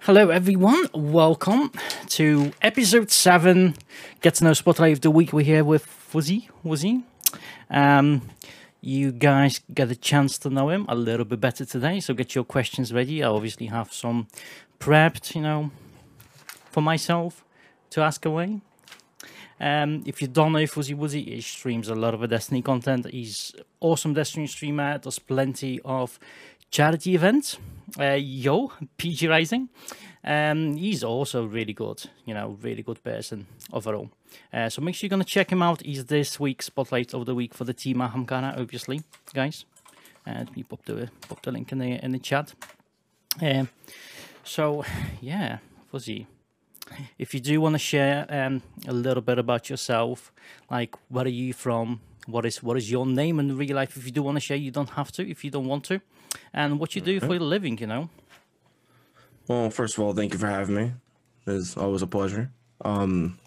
Hello, everyone. Welcome to episode seven. Get to know Spotlight of the Week. We're here with Fuzzy. Fuzzy. Um, you guys get a chance to know him a little bit better today, so get your questions ready. I obviously have some prepped, you know, for myself to ask away. Um, if you don't know Fuzzy Wuzzy, he streams a lot of Destiny content. He's awesome Destiny streamer. Does plenty of charity event. Uh, yo, PG Rising. Um, he's also really good, you know, really good person overall. Uh, so make sure you're gonna check him out. He's this week's spotlight of the week for the team Ahamkara, obviously, guys. Uh, me pop the pop the link in the in the chat. Um, so yeah, Fuzzy if you do want to share um, a little bit about yourself, like where are you from, what is what is your name in real life? If you do want to share, you don't have to. If you don't want to, and what you do for a living, you know. Well, first of all, thank you for having me. It's always a pleasure. Um,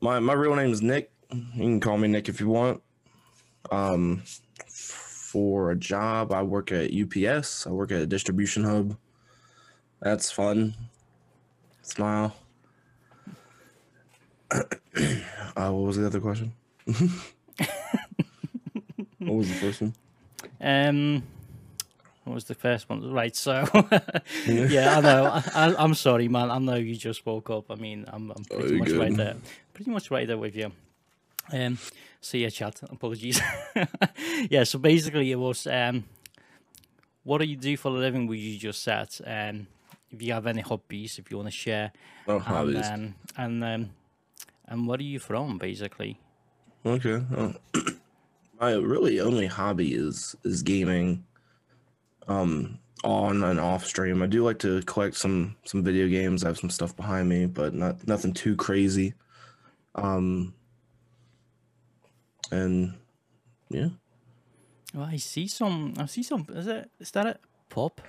my my real name is Nick. You can call me Nick if you want. Um, for a job, I work at UPS. I work at a distribution hub. That's fun. Smile. uh, what was the other question? what was the first one? Um, what was the first one? Right, so yeah, I know. I, am sorry, man. I know you just woke up. I mean, I'm, I'm pretty oh, much good. right there, pretty much right there with you. Um, so yeah, chat. Apologies. yeah, so basically, it was um, what do you do for a living? Where you just said, um, if you have any hobbies, if you want to share. Oh, hobbies. And and um, and where are you from, basically? Okay. Oh. My really only hobby is is gaming. Um, on and off stream. I do like to collect some some video games. I have some stuff behind me, but not nothing too crazy. Um, and yeah. Well, I see some. I see some. Is it? Is that a pop?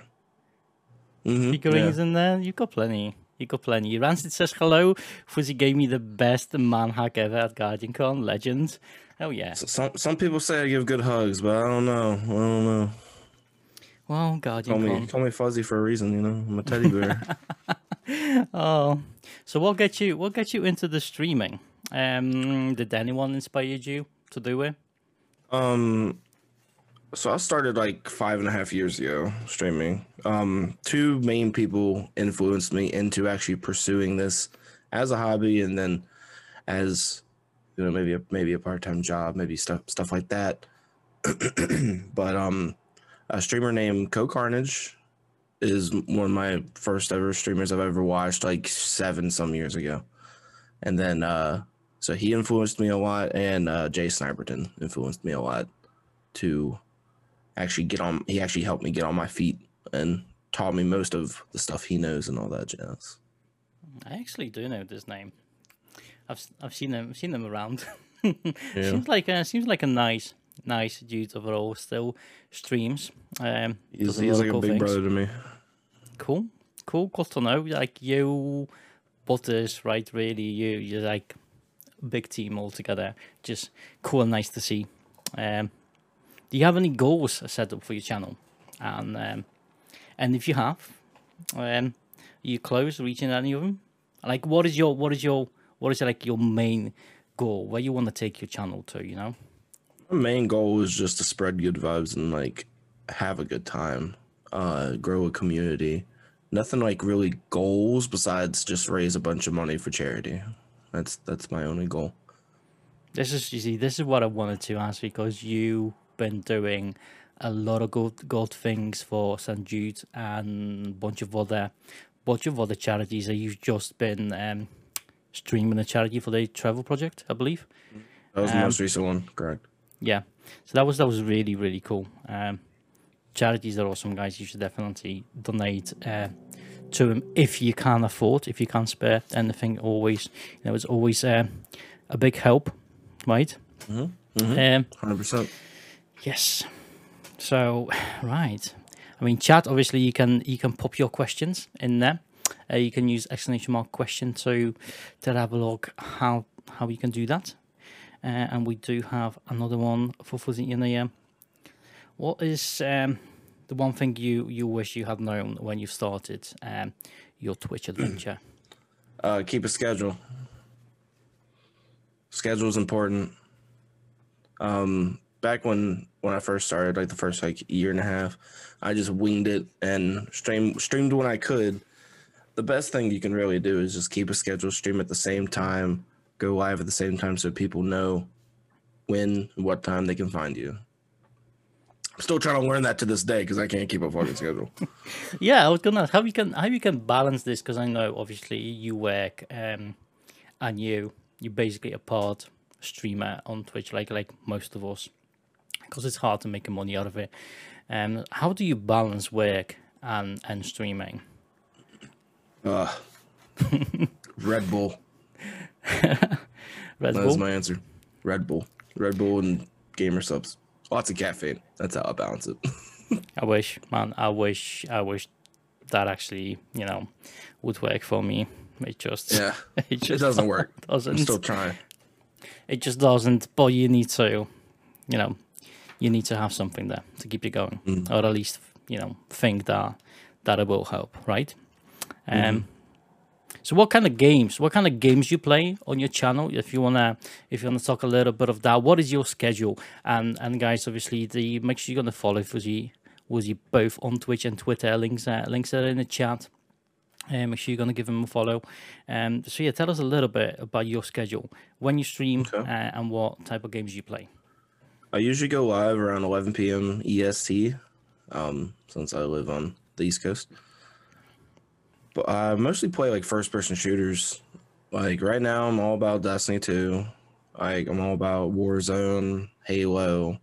Mm-hmm, figurines yeah. in there. You've got plenty. Got plenty. Rancid says hello. Fuzzy gave me the best man hack ever at Guardian Con. Legend. Oh yeah. So, some some people say I give good hugs, but I don't know. I don't know. Well, Guardian call Con. me call me Fuzzy for a reason. You know, I'm a teddy bear. oh, so what get you what get you into the streaming? Um, did anyone inspire you to do it? Um, so I started like five and a half years ago streaming. Um, two main people influenced me into actually pursuing this as a hobby, and then as you know, maybe a maybe a part time job, maybe stuff stuff like that. but um, a streamer named Co Carnage is one of my first ever streamers I've ever watched, like seven some years ago, and then uh, so he influenced me a lot, and uh, Jay Sniperton influenced me a lot to actually get on he actually helped me get on my feet and taught me most of the stuff he knows and all that jazz. I actually do know this name. I've I've seen them seen them around. yeah. Seems like a, seems like a nice nice dude overall. Still streams. Um, he's, he's like cool a big things. brother to me. Cool, cool, cool to know. Like you, Butters, right? Really, you you're like big team all together. Just cool and nice to see. Um, do you have any goals set up for your channel? And um, and if you have, um, are you close reaching any of them? Like, what is your what is your what is like your main goal? Where you want to take your channel to? You know, my main goal is just to spread good vibes and like have a good time, uh, grow a community. Nothing like really goals besides just raise a bunch of money for charity. That's that's my only goal. This is you see, this is what I wanted to ask because you been doing a lot of good good things for St Jude and a bunch of other bunch of other charities that you've just been um, streaming a charity for the Trevor Project, I believe. That was um, the most recent one, correct? Yeah. So that was that was really really cool. Um, charities are awesome, guys. You should definitely donate uh, to them if you can afford, if you can spare anything. Always, you know, it's always uh, a big help, right? Mm-hmm. Mm-hmm. Um, 100%. Yes. So, right. I mean, chat. Obviously, you can you can pop your questions in there. Uh, you can use exclamation mark question to to have a look how how you can do that. Uh, and we do have another one for Fuzzy in the. Um, what is um, the one thing you you wish you had known when you started um, your Twitch adventure? Uh, keep a schedule. Schedule is important. Um, back when when I first started, like the first like year and a half, I just winged it and streamed streamed when I could. The best thing you can really do is just keep a schedule, stream at the same time, go live at the same time, so people know when what time they can find you. I'm still trying to learn that to this day because I can't keep a fucking schedule. yeah, I was gonna ask how you can how you can balance this because I know obviously you work um, and you you're basically a part streamer on Twitch like like most of us because it's hard to make money out of it. Um, how do you balance work and and streaming? Uh, Red Bull. Red That's Bull. my answer. Red Bull. Red Bull and gamer subs. Lots of caffeine. That's how I balance it. I wish, man. I wish. I wish that actually, you know, would work for me. It just, yeah. it just It doesn't work. doesn't. I'm still trying. It just doesn't. But you need to, you know, you need to have something there to keep you going, Mm. or at least, you know, think that that it will help, right? Um. Mm-hmm. So, what kind of games? What kind of games you play on your channel? If you wanna, if you wanna talk a little bit of that, what is your schedule? And and guys, obviously, the make sure you're gonna follow Fuzzy, Wuzzy both on Twitch and Twitter. Links uh, links are in the chat. Um, make sure you're gonna give him a follow. Um, so yeah, tell us a little bit about your schedule when you stream Okay. uh, and what type of games you play. I usually go live around 11 p.m. EST, um, since I live on the East Coast. But I mostly play like first person shooters. Like right now, I'm all about Destiny 2. Like I'm all about Warzone, Halo.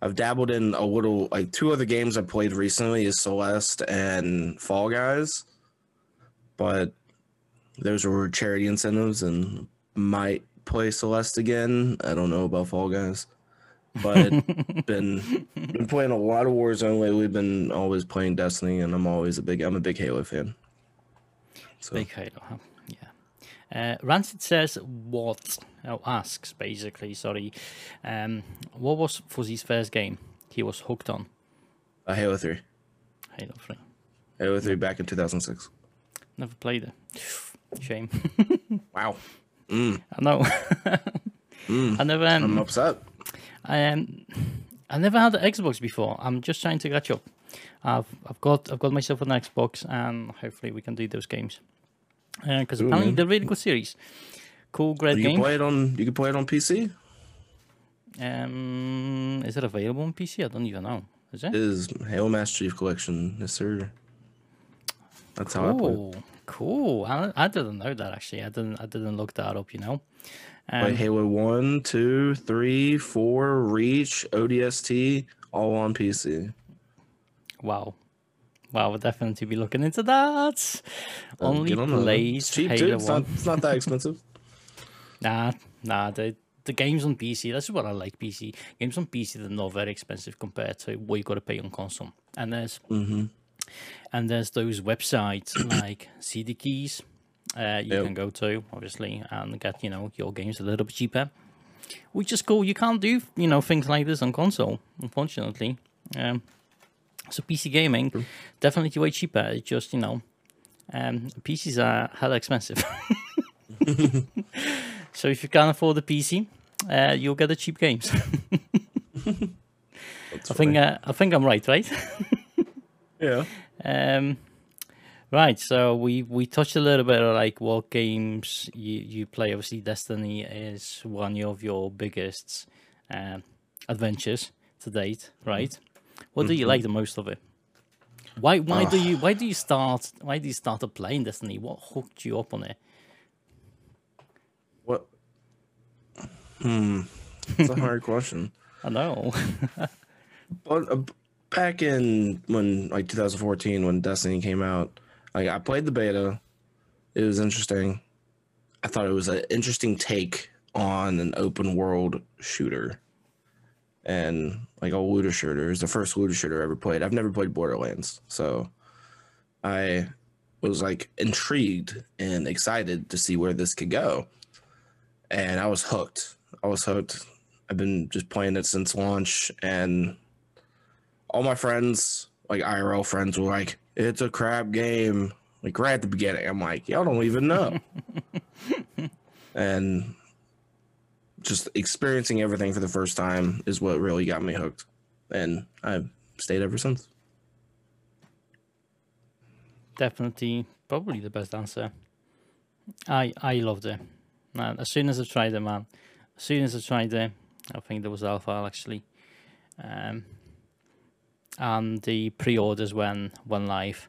I've dabbled in a little like two other games I played recently is Celeste and Fall Guys. But those were charity incentives and might play Celeste again. I don't know about Fall Guys. But been been playing a lot of Warzone lately. We've been always playing Destiny, and I'm always a big I'm a big Halo fan. So Big Halo, huh? Yeah. Uh, Rancid says what? Oh, asks basically. Sorry. Um, what was Fuzzy's first game? He was hooked on uh, Halo Three, Halo Three. Halo Three back in 2006. Never played it. Shame. Wow, mm, I know. I never. Um, I'm upset. I um, I never had an Xbox before. I'm just trying to catch up. I've I've got I've got myself an Xbox, and hopefully we can do those games. Because Ooh, apparently man. they're really good series. Cool, great You game. can play it on you can play it on PC. Um, is it available on PC? I don't even know. Is it? It is Halo Master Chief Collection, yes sir. That's how I play. it. Cool, cool. I, I didn't know that actually. I didn't I didn't look that up. You know. Um, Halo One, Two, Three, Four, Reach, ODST, all on PC. wow. Wow, we'll definitely be looking into that. Uh, Only on plays It's cheap Halo too. It's 1. not, it's not that expensive. Nah, nah. The the games on PC. That's what I like. PC games on PC. They're not very expensive compared to what you got to pay on console. And there's hmm and there's those websites like CD Keys. Uh, you Yep. can go to obviously and get you know your games a little bit cheaper, which is cool. You can't do you know things like this on console, unfortunately. Um, so PC gaming definitely way cheaper. It's just you know, um, PCs are hella expensive. so if you can't afford a PC, uh, you'll get the cheap games. I think uh, I think I'm right, right? Yeah. Um, right. So we we touched a little bit on like what games you you play. Obviously, Destiny is one of your biggest um, adventures to date, right? What do you like the most of it? Why why do you why do you start why do you start playing Destiny? What hooked you up on it? What? Hmm. It's a hard question. I know. But uh, back in when like 2014 when Destiny came out, like I played the beta. It was interesting. I thought it was an interesting take on an open world shooter. And like a looter shooter is the first looter shooter I ever played. I've never played Borderlands, so I was like intrigued and excited to see where this could go. And I was hooked. I was hooked. I've been just playing it since launch and all my friends, like IRL friends, were like, "It's a crap game." Like right at the beginning, I'm like, "Y'all don't even know," and just experiencing everything for the first time is what really got me hooked, and I've stayed ever since. Definitely, probably the best answer. I I loved it. Man, as soon as I tried it, man, as soon as I tried it, I think there was alpha actually, um, and the pre-orders when went live.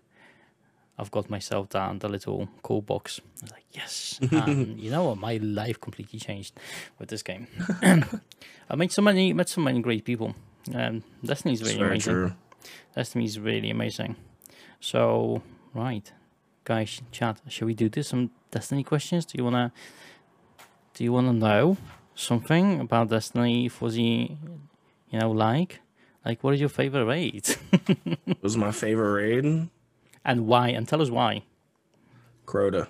I've got myself down the little cool box. I was like, yes. And you know what? My life completely changed with this game. I met so many, met so many great people. Um, Destiny's really very amazing. true. Destiny's really amazing. So, right, guys, chat. Shall we do this? Some Destiny questions? Do you wanna? Do you wanna know something about Destiny? Fuzzy, you know, like, like, what is your favorite raid, It was my favorite raid. and why? And tell us why. Crota.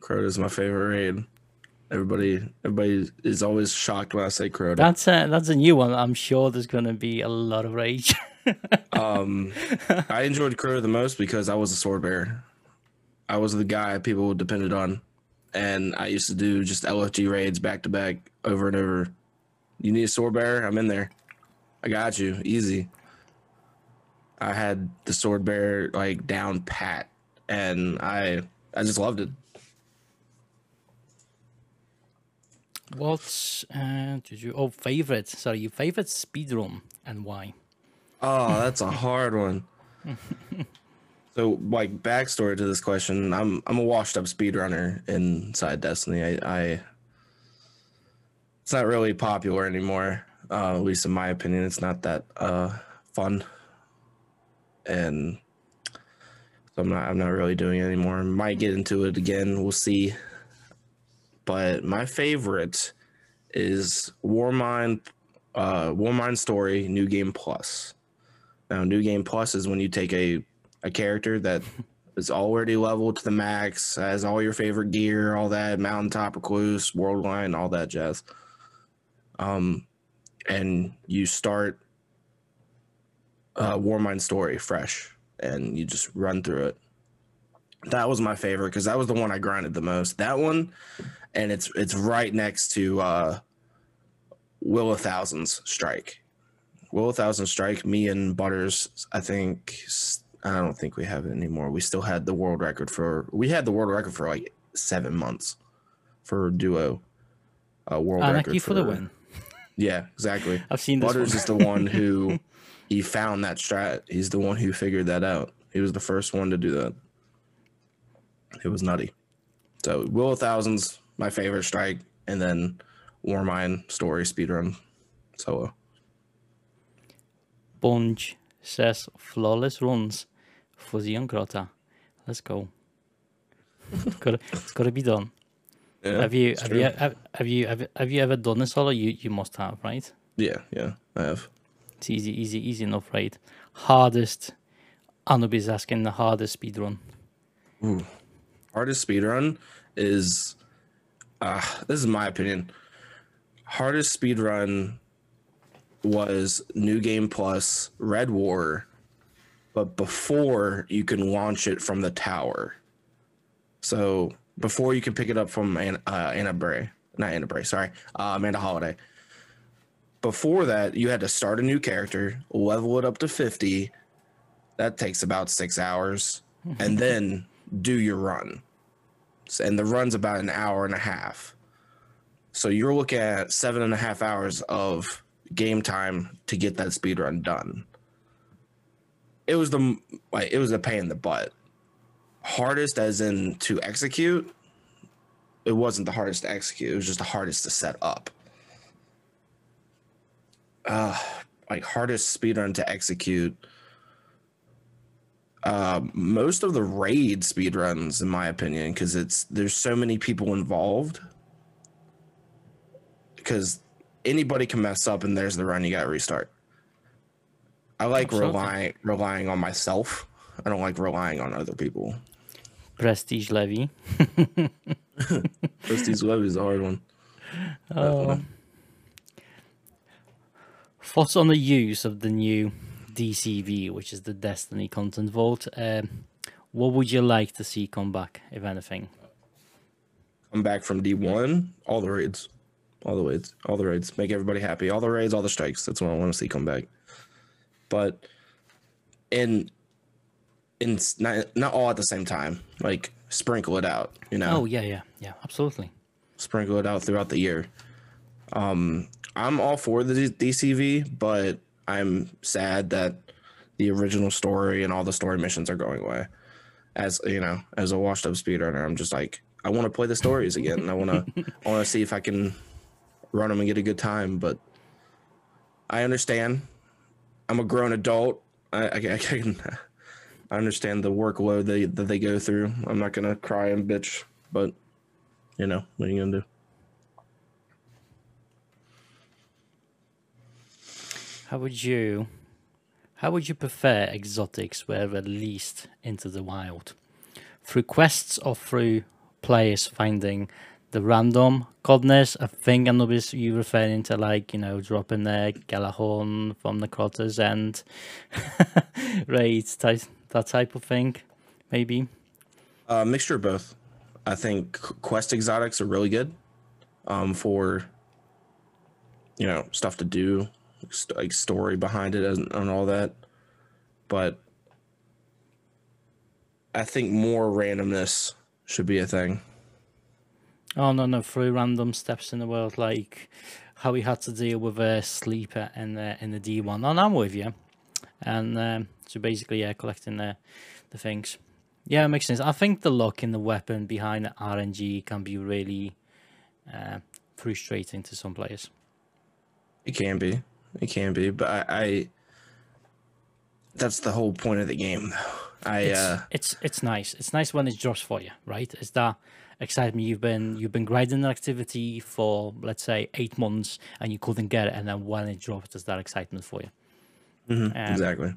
Crota is my favorite raid. Everybody, everybody is always shocked when I say Crota. That's a that's a new one. I'm sure there's gonna be a lot of rage. Um, I enjoyed Crota the most because I was a sword bearer. I was the guy people depended on, and I used to do just LFG raids back to back over and over. You need a sword bearer? I'm in there. I got you, easy. I had the sword bearer like down pat, and I I just loved it. What's uh, did you? Oh, favorite. Sorry, your favorite speedrun and why? Oh, that's a hard one. So, like backstory to this question, I'm I'm a washed up speedrunner inside Destiny. I, I it's not really popular anymore. Uh, at least in my opinion, it's not that uh, fun, and so I'm not I'm not really doing it anymore. Might get into it again. We'll see. But my favorite is War Warmind, uh, Warmind Story New Game Plus. Now, New Game Plus is when you take a a character that is already leveled to the max, has all your favorite gear, all that mountaintop recluse, Worldline, all that jazz. Um, and you start uh, Warmind Story fresh, and you just run through it. That was my favorite because that was the one I grinded the most. That one, and it's it's right next to uh, Will of Thousands Strike. Will a Thousand Strike, me and Butters, I think I don't think we have it anymore. We still had the world record for we had the world record for like seven months for duo. Uh, world record Anarchy for the win. Yeah, exactly. I've seen this Butters is the one who he found that strat. He's the one who figured that out. He was the first one to do that. It was nutty. So Will of Thousands, my favorite strike, and then Warmind story speedrun solo. Bunch says flawless runs for the young Crota. Let's go. it's gotta, it's gotta be done. Yeah, have you have true. you have, have you have, have you ever done a solo? You you must have, right? Yeah, yeah, I have. It's easy, easy, easy enough, right? Hardest. Anubis asking the hardest speed run. Hardest speedrun is uh this is my opinion. Hardest speedrun was New Game Plus Red War, but before you can launch it from the tower. So before you can pick it up from An- uh, Ana Bray, not Ana Bray, sorry, uh, Amanda Holliday. Before that, you had to start a new character, level it up to 50. That takes about six hours, and then do your run. And the run's about an hour and a half. So you're looking at seven and a half hours of game time to get that speed run done. It was the like it was a pain in the butt. Hardest as in to execute. It wasn't the hardest to execute. It was just the hardest to set up. Uh, like hardest speed run to execute. Uh, most of the raid speed runs, in my opinion, because it's there's so many people involved. Because anybody can mess up and there's the run you got to restart. I like Absolutely. relying relying on myself. I don't like relying on other people. Prestige Levy. Prestige Web is a hard one. Oh. Thoughts on the use of the new DCV, which is the Destiny Content Vault. Um, what would you like to see come back, if anything? Come back from D1, all the raids. All the raids. All the raids. Make everybody happy. All the raids, all the strikes. That's what I want to see come back. But in in not, not all at the same time. Like sprinkle it out, you know. Oh yeah, yeah, yeah, absolutely. sprinkle it out throughout the year. Um, I'm all for the DCV, but I'm sad that the original story and all the story missions are going away. As you know, as a washed up speedrunner, I'm just like, I want to play the stories again. I want to, I want to see if I can run them and get a good time. But I understand. I'm a grown adult. I, I, I can, I understand the workload they that they go through. I'm not gonna cry and bitch, but you know, what are you gonna do? How would you, how would you prefer exotics were released into the wild, through quests or through players finding the random godness? I think I Anubis, you referring to like you know dropping the Gjallarhorn from the Crotters and raids type that type of thing, maybe. Uh, mixture of both. I think quest exotics are really good um, for you know stuff to do, st- like story behind it and, and all that. But I think more randomness should be a thing. Oh no, no, through random steps in the world, like how we had to deal with a sleeper in the in the D one. And I'm with you. And um, so basically, yeah, collecting the the things. Yeah, it makes sense. I think the look in the weapon behind the RNG can be really uh, frustrating to some players. It can be, it can be, but I, I that's the whole point of the game. though. I It's, uh, it's it's nice. It's nice when it drops for you, right? It's that excitement. You've been you've been grinding an activity for let's say eight months and you couldn't get it, and then when it drops, there's that excitement for you. mhm, um, exactly.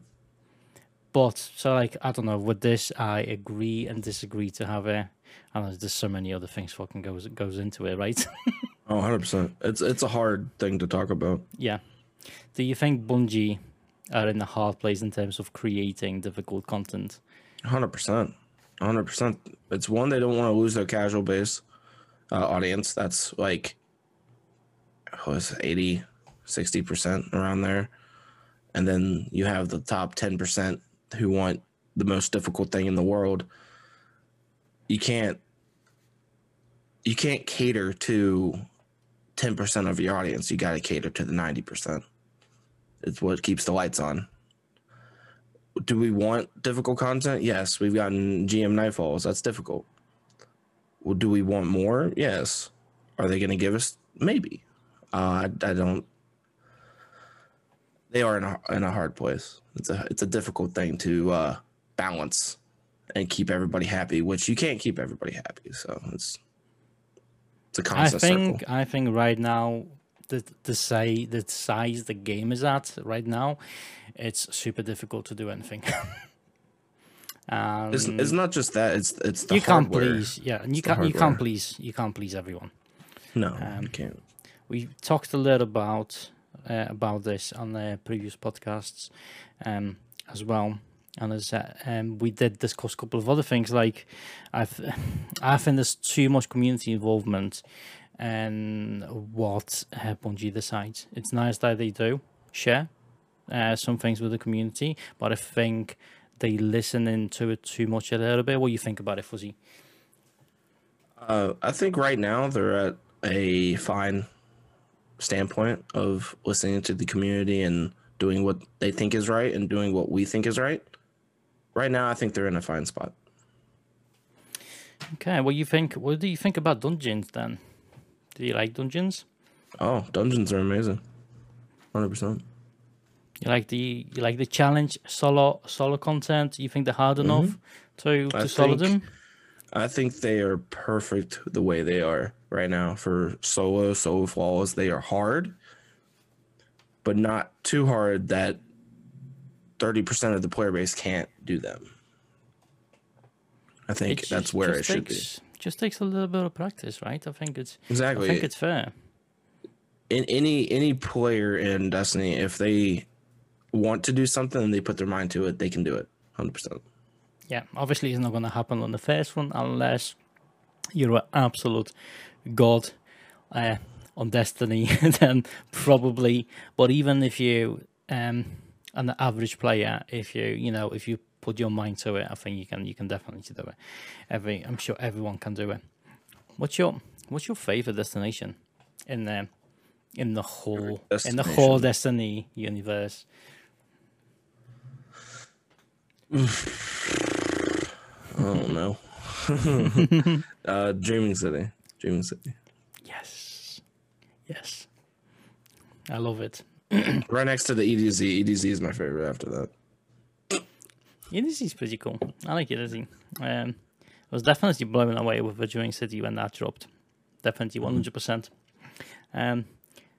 But so like I don't know. With this, I agree and disagree to have it. And. There's so many other things fucking goes goes into it, right? Oh, 100 percent. It's it's a hard thing to talk about. yeah. Do you think Bungie are in a hard place in terms of creating difficult content? Hundred percent, hundred percent. It's one they don't want to lose their casual base uh, audience. That's like, what was 80, 60 percent around there, and then you have the top ten percent who want the most difficult thing in the world. You can't, you can't cater to ten percent of your audience. You got to cater to the ninety percent. It's what keeps the lights on do we want difficult content? Yes, we've gotten GM Nightfalls. That's difficult. Well, do we want more? Yes. Are they going to give us? Maybe. Uh, I, I don't. They are in a in a hard place. It's a it's a difficult thing to uh, balance and keep everybody happy, which you can't keep everybody happy. So it's it's a constant I think circle. I think right now the the say the size the game is at right now, it's super difficult to do anything. um, It's, it's not just that. It's it's the you can't please, yeah, and you can't you can't please you can't please everyone. No, Um, you can't. We talked a little about uh, about this on the previous podcasts um, as well. And as uh, um, we did discuss a couple of other things, like I, I think there's too much community involvement and what uh, Bungie decides. It's nice that they do share uh, some things with the community, but I think they listen into it too much a little bit. What do you think about it, Fuzzy? Uh, I think right now they're at a fine standpoint of listening to the community and doing what they think is right and doing what we think is right. Right now, I think they're in a fine spot. Okay, what do you think? What do you think about dungeons then? Do you like dungeons? Oh, dungeons are amazing. Hundred percent. You like the you like the challenge solo solo content? You think they're hard mm-hmm. enough to to I solo them? I think they are perfect the way they are right now for solo solo flaws. They are hard, but not too hard that thirty percent of the player base can't do them. I think It that's just- where it just should be. Just takes a little bit of practice, right? I think it's Exactly. I think it's fair. in any any player in Destiny, if they want to do something and they put their mind to it, they can do it. Hundred percent. Yeah, obviously it's not going to happen on the first one unless you're an absolute god uh, on Destiny. then probably, but even if you um an average player, if you you know if you put your mind to it, I think you can you can definitely do it. Every I'm sure everyone can do it. What's your what's your favorite destination in the in the whole in the whole Destiny universe? I don't know. uh, Dreaming City. Dreaming City. Yes. Yes. I love it. right next to the EDZ. EDZ is my favorite after that. EDZ is pretty cool. I like EDZ. Um, I was definitely blown away with the Dreaming City when that dropped. Definitely 100%. Um,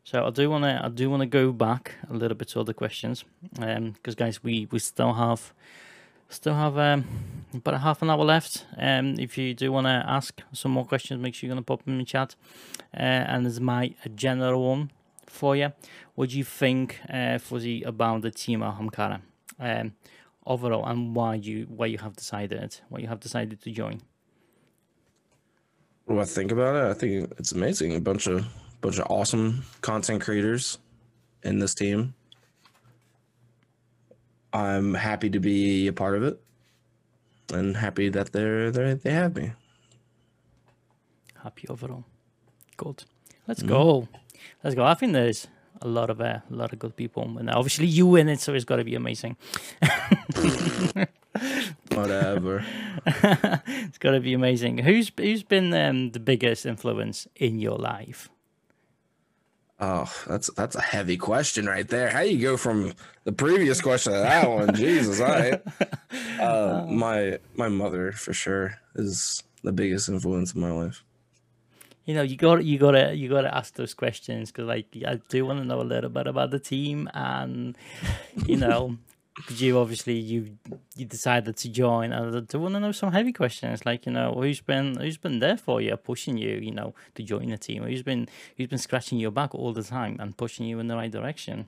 so I do want to I do want to go back a little bit to other questions because um, guys we we still have Still have um, about a half an hour left. Um, if you do want to ask some more questions, make sure you're going to pop them in the chat. Uh, and there's my general one for you. What do you think, uh, Fuzzy, about the team Ahamkara um, overall, and why you why you have decided why you have decided to join? What I think about it, I think it's amazing. A bunch of bunch of awesome content creators in this team. I'm happy to be a part of it, and happy that they're they they have me. Happy overall. Good. Let's mm. go. Let's go. I think there's a lot of uh, a lot of good people, and obviously you win it, so it's got to be amazing. Whatever. it's got to be amazing. Who's who's been um, the biggest influence in your life? Oh, that's that's a heavy question right there. How you go from the previous question to that one? Jesus, all right. Uh, my my mother for sure is the biggest influence in my life. You know, you got you got to you got to ask those questions because, like, I do want to know a little bit about the team, and you know, you obviously you you decided to join. And I do want to know some heavy questions, like you know who's been who's been there for you, pushing you, you know, to join the team. Who's been who's been scratching your back all the time and pushing you in the right direction.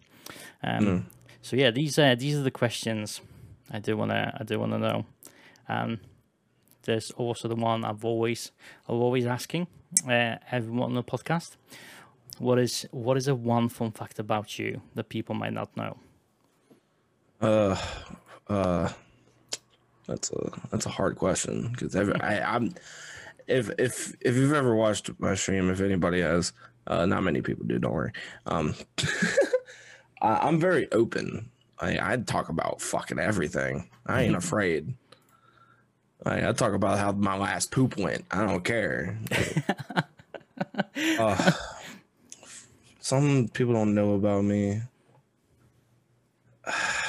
Um, mm. So yeah, these are these are the questions I do wanna I do wanna know. Um, there's also the one I've always I'm always asking uh, everyone on the podcast. What is what is a one fun fact about you that people might not know? Uh, uh, that's a that's a hard question because I I'm if if if you've ever watched my stream, if anybody has, uh, not many people do. Don't worry. Um, I, am very open. I I talk about fucking everything. I ain't afraid. I, I talk about how my last poop went. I don't care. uh, some people don't know about me.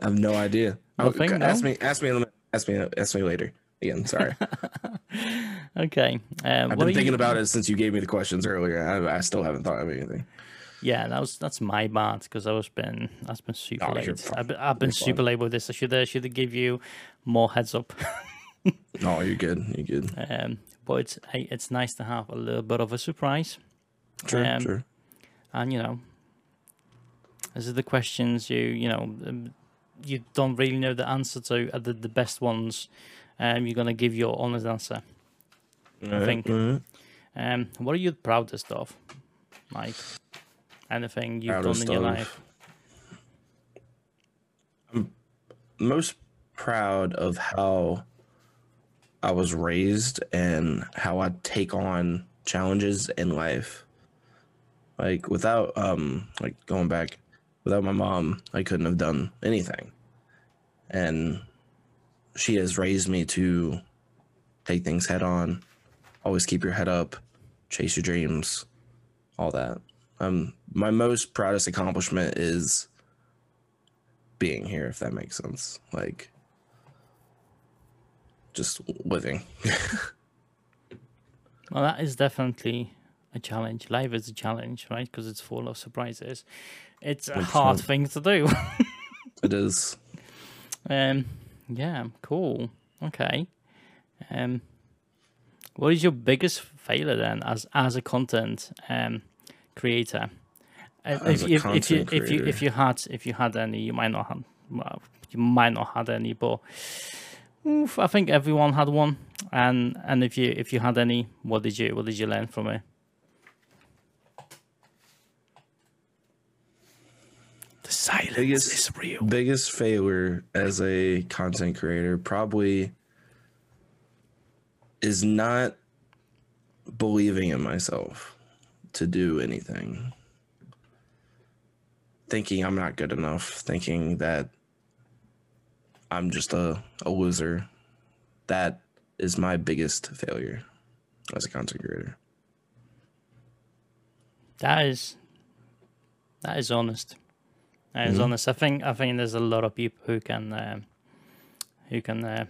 I have no idea. Oh, no? Ask me. Ask me. Ask me. Ask me later. Again, sorry. okay. Um, I've been thinking you... about it since you gave me the questions earlier. I, I still haven't thought of anything. Yeah, that was that's my bad because I was been that's been super oh, late. I've been, I've been super late with this. I should have should have give you more heads up. oh, you're good. You're good. Um, but it's it's nice to have a little bit of a surprise. Sure, um, sure. And you know, these are the questions you you know um, you don't really know the answer to are the, the best ones. Um, you're gonna give your honest answer. I think. Um, what are you proudest of, Mike? Anything you've proudest done in your of. life? I'm most proud of how I was raised and how I take on challenges in life. Like without um like going back without my mom, I couldn't have done anything. And she has raised me to take things head on, always keep your head up, chase your dreams, all that. Um, my most proudest accomplishment is being here, if that makes sense. Like, just living. well, that is definitely a challenge. Life is a challenge, right? Because it's full of surprises. It's a hard thing to do. it is. Um. Yeah. Cool. Okay. Um. What is your biggest failure then, as as a content um creator? if, As a you, if you content if you if you had if you had any, you might not have well, you might not had any, but oof, I think everyone had one. And and if you if you had any, what did you what did you learn from it? Silence Biggest- is real. biggest failure as a content creator probably is not believing in myself to do anything thinking i'm not good enough thinking that i'm just a, a loser that is my biggest failure as a content creator That is that is honest. Is Mhm. honest. I think I think there's a lot of people who can uh, who can uh,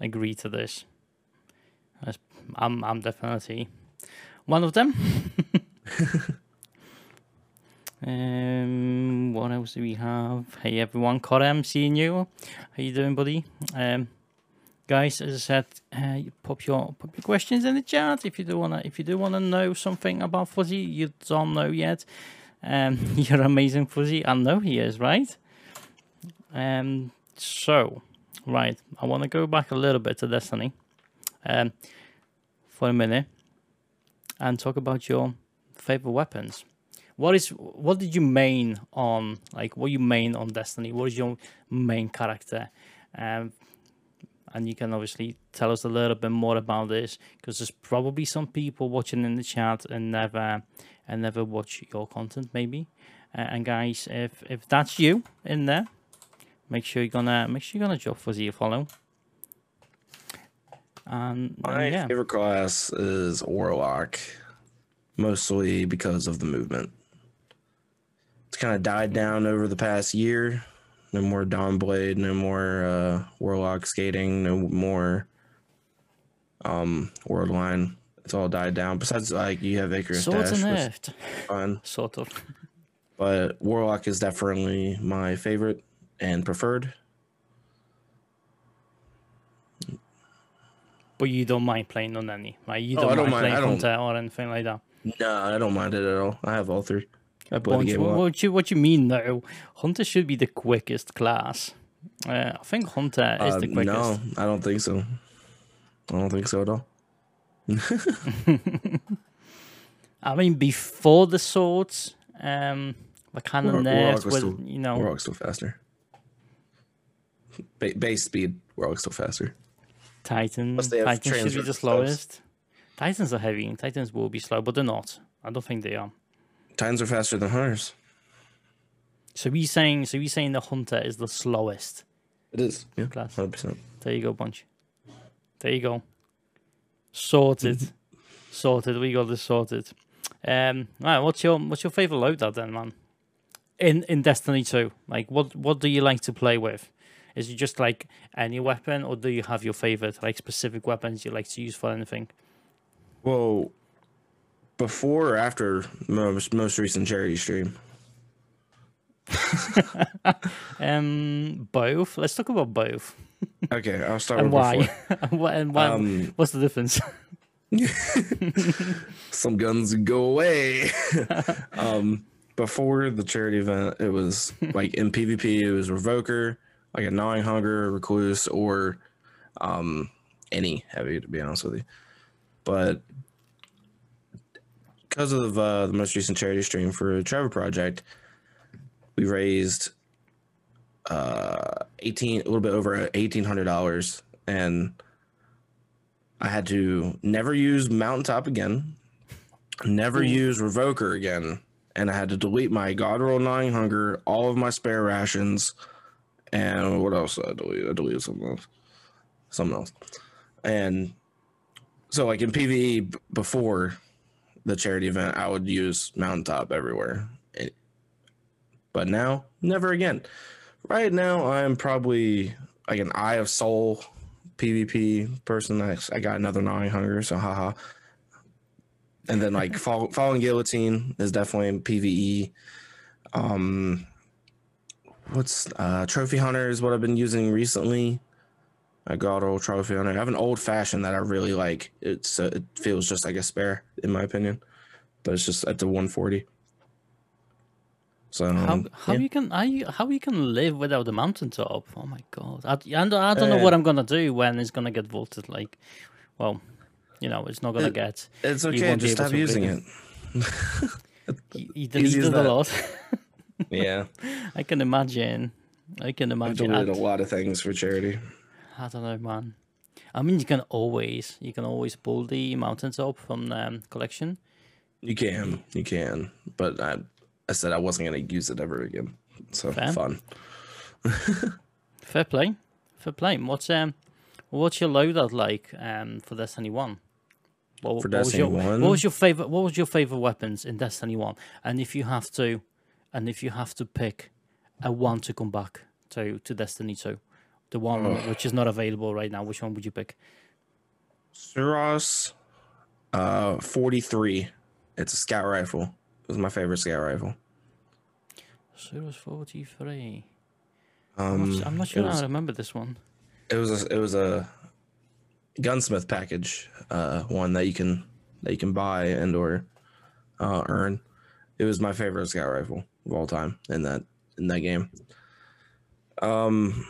agree to this. I'm I'm definitely one of them. um, what else do we have? Hey everyone, Korem, seeing you. How you doing, buddy? Um, guys, as I said, uh, you pop your pop your questions in the chat if you do wanna if you do wanna know something about Fuzzy you don't know yet. Um, you're amazing, Fuzzy. I know he is, right? Um, so, right, I want to go back a little bit to Destiny, um, for a minute, and talk about your favorite weapons. What is what did you main on? Like, what you main on Destiny? What is your main character? Um, and you can obviously tell us a little bit more about this because there's probably some people watching in the chat and never and never watch your content maybe. Uh, and guys if if that's you in there make sure you're gonna make sure you're gonna drop fuzzy a follow. And, my yeah. favorite class is warlock mostly because of the movement. It's kind of died down over the past year. No more Dawnblade, no more uh, Warlock skating, no more um Worldline. It's all died down. Besides, like you have Icarus swords Dash, and fun, sort of but Warlock is definitely my favorite and preferred. but you don't mind playing on any right you Oh, don't, I don't mind, mind- playing Hunter or anything like that No, I don't mind it at all. I have all three. I play the what, game what, what you what you mean though hunter should be the quickest class uh, i think hunter is Uh, the quickest no, I don't think so. I don't think so at all. I mean, before the swords, um, the kind of War- nerfed Warlock was with still- you know. Warlock's still faster. Ba- base speed, Warlock's still faster. Titan, Plus they have Titan should be the stuffs. slowest. Titans are heavy, Titans will be slow, but they're not. I don't think they are. Titans are faster than hunters. So we saying, so we saying the hunter is the slowest. It is. Yeah, Class. hundred percent. There you go, bunch. There you go. Sorted, sorted. We got this sorted. Um, right. What's your what's your favorite loadout then, man? In in Destiny Two, like what what do you like to play with? Is it just like any weapon, or do you have your favorite like specific weapons you like to use for anything? Well, before or after most most recent charity stream? Um, both. Let's talk about both Okay, I'll start and with why. before. and why- and why- Um, what's the difference? some guns go away. um, before the charity event, it was like in PvP, it was Revoker, like a Gnawing Hunger, Recluse, or um, any heavy, to be honest with you. But because of uh, the most recent charity stream for Trevor Project, we raised uh 18 a little bit over $1800 and i had to never use mountaintop again never use revoker again and i had to delete my god roll Gnawing Hunger all of my spare rations and what else i delete? I deleted something else. Something else. And so like in pve before the charity event i would use mountaintop everywhere. But now never again right now i'm probably like an Eyasluna pvp person i, I got another gnawing hunger so haha and then like fall, falling guillotine is definitely pve um what's uh trophy hunter is what i've been using recently I got old trophy hunter. I have an old fashioned that I really like. It's uh, it feels just like a spare in my opinion, but it's just at the 140. So How um, how yeah. you can I how you can live without a mountaintop? Oh my god! I, I don't, I don't know uh, what I'm gonna do when it's gonna get vaulted. Like, well, you know, it's not gonna It- get. it's okay. Just stop using it. You, you deleted a lot. Yeah, I can imagine. I can imagine. I've imagine. deleted I, a lot of things for charity. I don't know, man. I mean, you can always you can always pull the mountaintop from the um, collection. You can, you can, but I, I said I wasn't gonna use it ever again. So Fair. fun. Fair play, fair play. What's um, what's your loadout like um for Destiny One? What, For what was Destiny your, 1? what was your favorite? What was your favorite weapons in Destiny One? And if you have to, and if you have to pick a one to come back to to Destiny Two, the one Ugh. which is not available right now, which one would you pick? Suros, uh, forty three. It's a scout rifle. It was my favorite scout rifle. Suros Forty Three. Um, I'm not, I'm not sure was- I remember this one. it was a, it was a gunsmith package uh one that you can that you can buy and or uh earn it was my favorite scout rifle of all time in that in that game um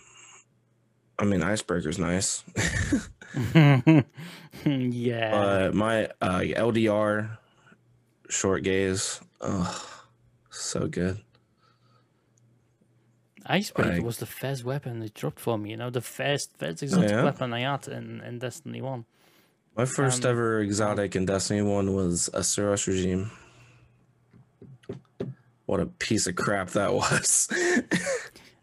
i mean icebreaker's nice yeah. but my uh ldr short gaze oh so good Icebreaker like- was the first weapon they dropped for me. You know, the first first exotic yeah? weapon I had in, in Destiny One. my first Um, ever exotic in destiny 1 was a Suros regime what a piece of crap that was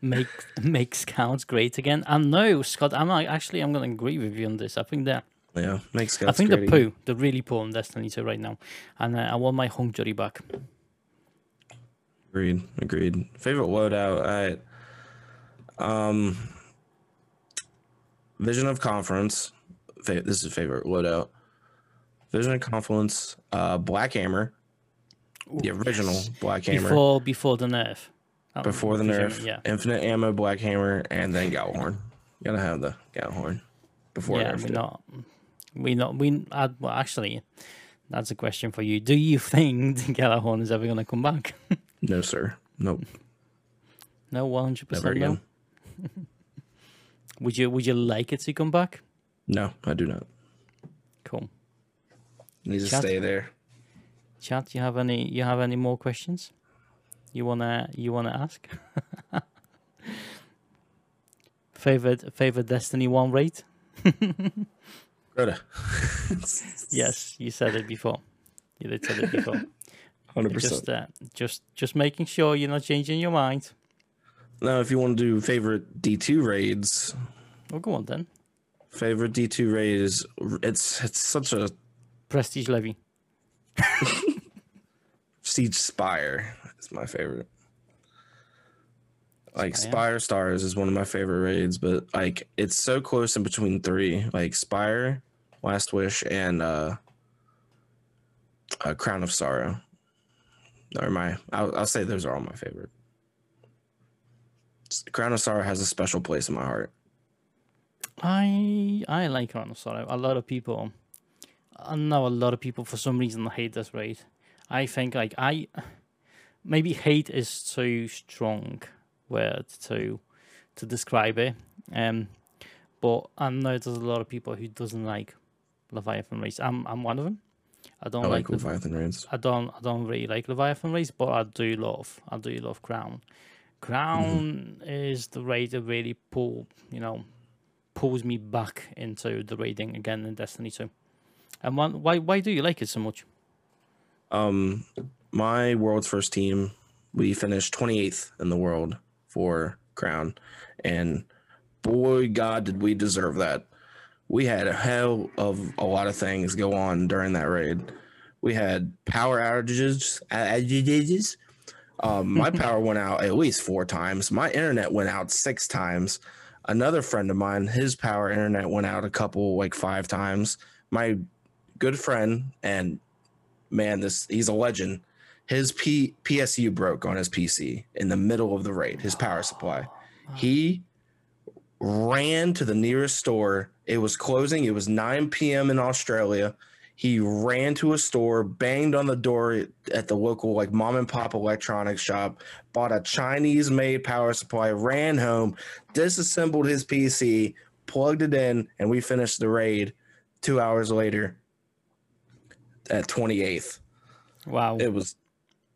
Make make scouts great again. And no, Scott, I'm not, actually I'm gonna agree with you on this. I think that Yeah, makes sense. I think great the again. poo, the really poor in Destiny 2 right now, and uh, I want my hung jury back. Agreed. Agreed. Favorite loadout. I um Vision of Confluence. Fa- this is favorite loadout. Vision of Confluence. Uh, Black Hammer. The original Black Hammer. Before Before, the nerf. Before the nerf. Yeah. Infinite ammo Black Hammer, and then Gjallarhorn. Gotta have the Gjallarhorn before yeah, nerf. we not we not we uh, well actually that's a question for you. Do you think the Gjallarhorn is ever gonna come back? No, sir. Nope. no, one hundred Never percent no. again. Would you would you like it to come back? No, I do not. Cool. Needs to stay there. Chat, you have any you have any more questions? You wanna you wanna ask? favorite favorite Destiny One rate? Crota. Yes, you said it before. You did said it before. Hundred just uh, just just making sure you're not changing your mind. Now, if you want to do favorite D two raids, Well, go on then. favorite D two raid is it's it's such a Prestige Levy. Siege Spire. is my favorite. Like Spire? Spire Stars is one of my favorite raids, but like it's so close in between three, like Spire, Last Wish, and uh, uh Crown of Sorrow. Are my I'll, I'll say those are all my favorite. Crown of Sorrow has a special place in my heart. I I like Crown of Sorrow. A lot of people, I know a lot of people for some reason hate this raid. I think like I, maybe hate is too strong word to to describe it. Um, but I know there's a lot of people who doesn't like Leviathan race. I'm I'm one of them. I don't I like, like Leviathan raids. I don't I don't really like Leviathan race, but I do love I do love Crown. Crown is the raid that really pull you know pulls me back into the raiding again in Destiny 2. And one, why why do you like it so much? Um, my world's first team, we finished 28th in the world for crown, and boy, God, did we deserve that. We had a hell of a lot of things go on during that raid. We had power outages. outages. Um, my power went out at least four times. My internet went out six times. Another friend of mine, his power internet went out a couple, like five times. My good friend and man, this he's a legend. His P, PSU broke on his PC in the middle of the raid, his power supply. He ran to the nearest store. It was closing. It was 9 p.m. in Australia. He ran to a store, banged on the door at the local like mom and pop electronics shop, bought a Chinese made power supply, ran home, disassembled his PC, plugged it in, and we finished the raid two hours later at 28th. Wow. It was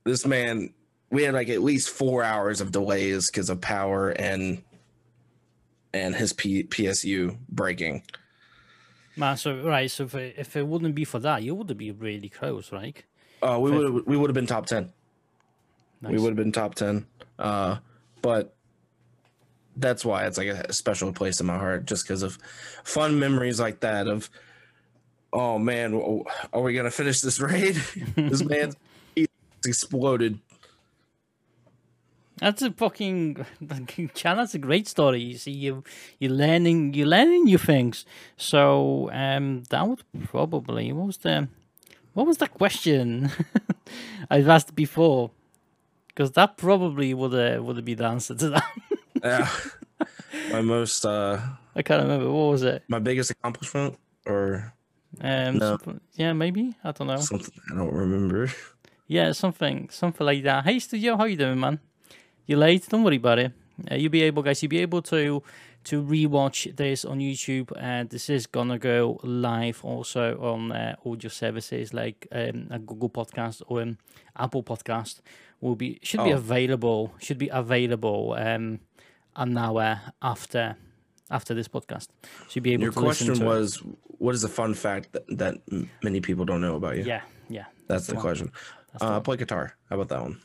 this man. We had like at least four hours of delays because of power and and his P- PSU breaking. Man, so right, so if it, if it wouldn't be for that, you would be really close, right? Uh, we would we would have been top ten. Nice. We would have been top ten. Uh, but that's why it's like a special place in my heart, just because of fun memories like that. Of oh man, are we gonna finish this raid? this man's exploded. That's a fucking Chan. That's a great story. You see, you you're learning, you're learning new things. So um, that would probably what was the what was the question I've asked before? Because that probably would uh, would be the answer to that. yeah, my most uh, I can't remember what was it. My biggest accomplishment, or um, no. yeah, maybe I don't know. Something I don't remember. Yeah, something something like that. Hey, studio, how you doing, man? you're late. Don't worry about it. Uh, you'll be able, guys. You'll be able to to rewatch this on YouTube, and this is gonna go live also on uh, audio services like um, a Google Podcast or an Apple Podcast. Will be should be oh. available. Should be available um, an hour after after this podcast. So you'll be able. Your to question was, it. what is a fun fact that, that many people don't know about you? Yeah, yeah. That's, that's the, the question. Uh, play guitar. How about that one?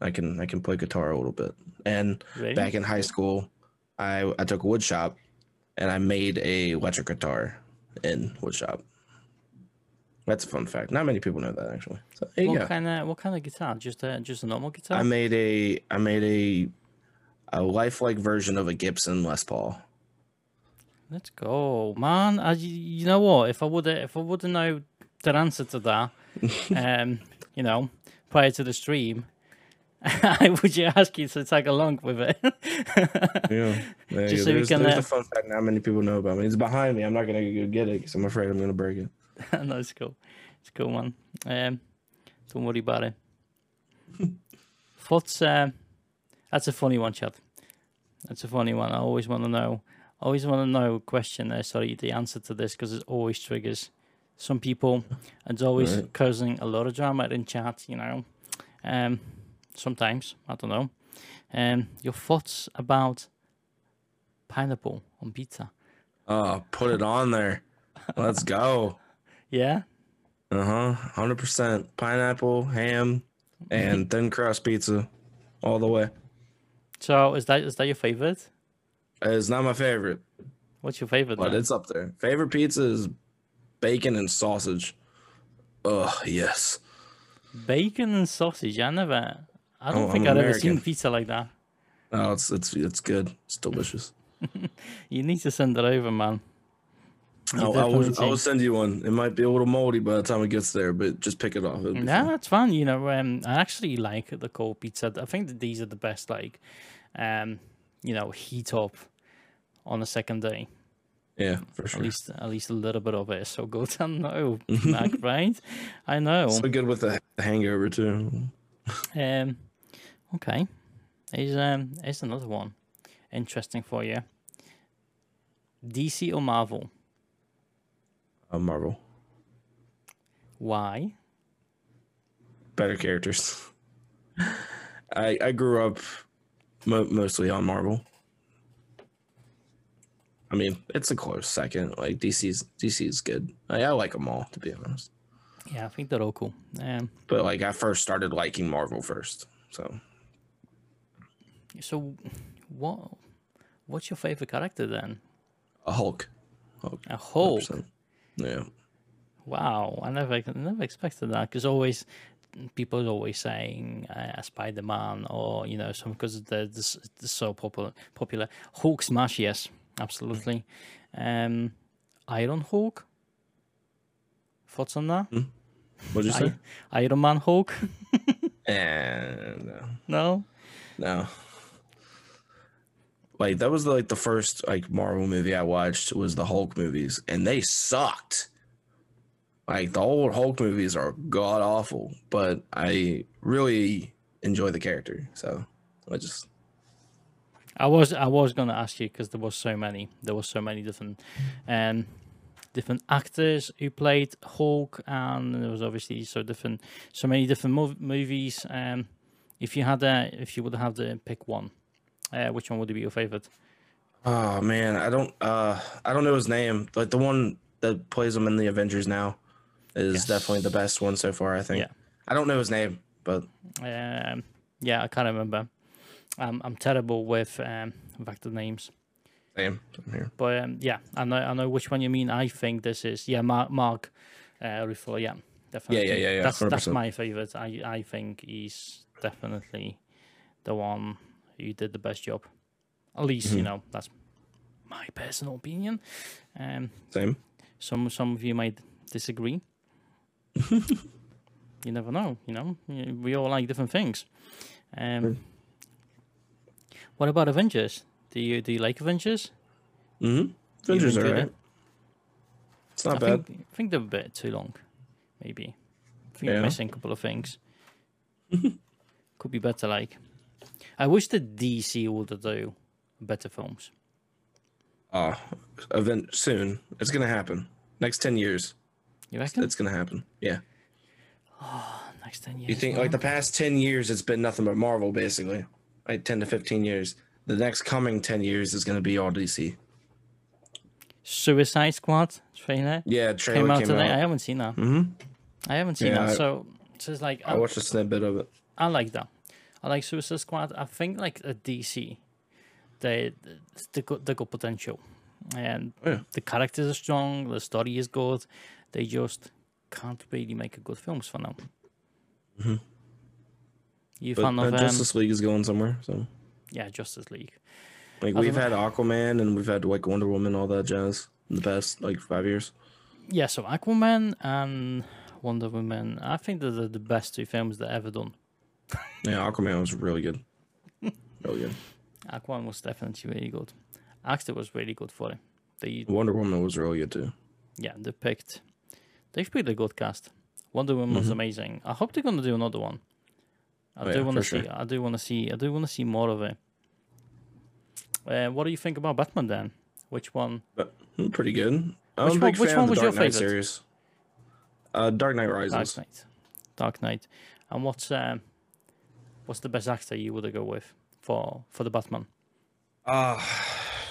I can I can play guitar a little bit. And really? back in high school, I I took a wood shop, and I made a electric guitar in wood shop. That's a fun fact. Not many people know that actually. So, what kind of what kind of guitar? Just a just a normal guitar? I made a I made a a lifelike version of a Gibson Les Paul. Let's go, man! I, you know what? If I would if I would have known the answer to that, um, you know, prior to the stream, I would you ask you to tag along with it. yeah, Just so there's, can, there's uh, a fun fact not many people know about me. It's behind me. I'm not gonna go get it because I'm afraid I'm gonna break it. no, it's cool. It's a cool, man. Um, don't worry about it. What's uh, that's a funny one, Chad. That's a funny one. I always want to know. I always want to know. Question. Uh, sorry, the answer to this because it always triggers some people. It's always right. causing a lot of drama in chat. You know. Um, sometimes. I don't know. Um, your thoughts about pineapple on pizza? Oh, put it on there. Let's go. Yeah. Uh huh. Hundred percent pineapple, ham, and thin crust pizza, all the way. So is that is that your favorite? It's not my favorite. What's your favorite? But then? it's up there. Favorite pizza is bacon and sausage. Oh yes. Bacon and sausage. I never. I don't oh, think I've ever seen pizza like that. No, it's it's it's good. It's delicious. you need to send it over, man. I, I, will, I will send you one. It might be a little moldy by the time it gets there, but just pick it off. Yeah, that's fun. You know, um, I actually like the cold pizza. I think that these are the best, like, um, you know, heat up on the second day. Yeah, for sure. At least, at least a little bit of it. So good to know, Mac, right? I know. So good with the hangover too. Um, Okay. Here's um here's another one. Interesting for you. DC or Marvel? Uh, Marvel. Why? Better characters. I I grew up mo- mostly on Marvel. I mean, it's a close second. Like DC's DC is good. I, I like them all, to be honest. Yeah, I think they're all cool. Um, but like, I first started liking Marvel first, so so, what? What's your favorite character then? A Hulk. Hulk. A Hulk. 100%. Yeah. Wow, I never, never expected that because always people are always saying uh, Spider Man or you know some because they're, they're, so popular. Popular Hulk smash, yes, absolutely. Um, Iron Hulk. Thoughts on that? Hmm? What did you say? I, Iron Man Hulk. and no. No. No like that was like the first like Marvel movie I watched was the Hulk movies, and they sucked. Like the old Hulk movies are god awful, but I really enjoy the character. So I just I was I was gonna ask you because there was so many. There was so many different, um, different actors who played Hulk, and there was obviously so different, so many different mov- movies. Um, if you had a, if you would have to pick one, uh, which one would be your favorite? oh man, I don't uh I don't know his name. Like the one that plays him in the Avengers now is Yes. definitely the best one so far. I think. Yeah. I don't know his name, but Um, yeah, I can't remember. Um, I'm terrible with um, vector names. same here. But um, yeah, I know I know which one you mean. I think this is yeah Mark Mark uh, Ruffalo. Yeah, definitely. yeah, yeah, yeah. That's that's 100%. my favorite. I I think he's definitely the one who did the best job. At least you Mhm. know that's my personal opinion. Um, Same. some some of you might disagree. you never know. You know, we all like different things. Um, what about Avengers? Do you do you like Avengers? Mm-hmm. Avengers are right. it? It's not I bad. Think, I think they're a bit too long, maybe. I think Yeah. Missing a couple of things. Could be better. Like, I wish the DC would do better films. Uh, event soon. It's gonna happen. Next ten years, You reckon? it's gonna happen. Yeah. Next ten years. You think like the past ten years, it's been nothing but Marvel, basically. Like ten to fifteen years. The next coming ten years is gonna be all DC. Suicide Squad trailer Yeah, trailer came out came today. I haven't seen that. Mm-hmm. I haven't seen Yeah, that. I- So, so it's like I I, watched a snippet of it. I like that. I like Suicide Squad. I think like a DC, they they got they got potential, and Oh, yeah. the characters are strong. The story is good. They just can't really make a good films for now. Mhm. You But fan uh, of um, Justice League is going somewhere. So yeah Justice League? like we've had Aquaman and we've had like Wonder Woman, all that jazz in the past like five years. Yeah, so Aquaman and Wonder Woman. I think they're the, the best two films that ever done. Yeah, Aquaman was really good. really good. Aquaman was definitely really good. Actor was really good for it. They Wonder Woman was really good too. yeah, they picked they've picked a good cast. Wonder Woman was Mhm. amazing. I hope they're gonna do another one. I Oh, do yeah, want to see. sure. I do want to see. I do want to see more of it. Uh, what do you think about Batman then? Which one? Mm, Pretty good. I'm Which a one- big which fan one of the was your Dark Knight favorite? series. Uh, Dark Knight Rises. Dark Knight. Dark Knight. And what's um, what's the best actor you would go with for for the Batman? Uh,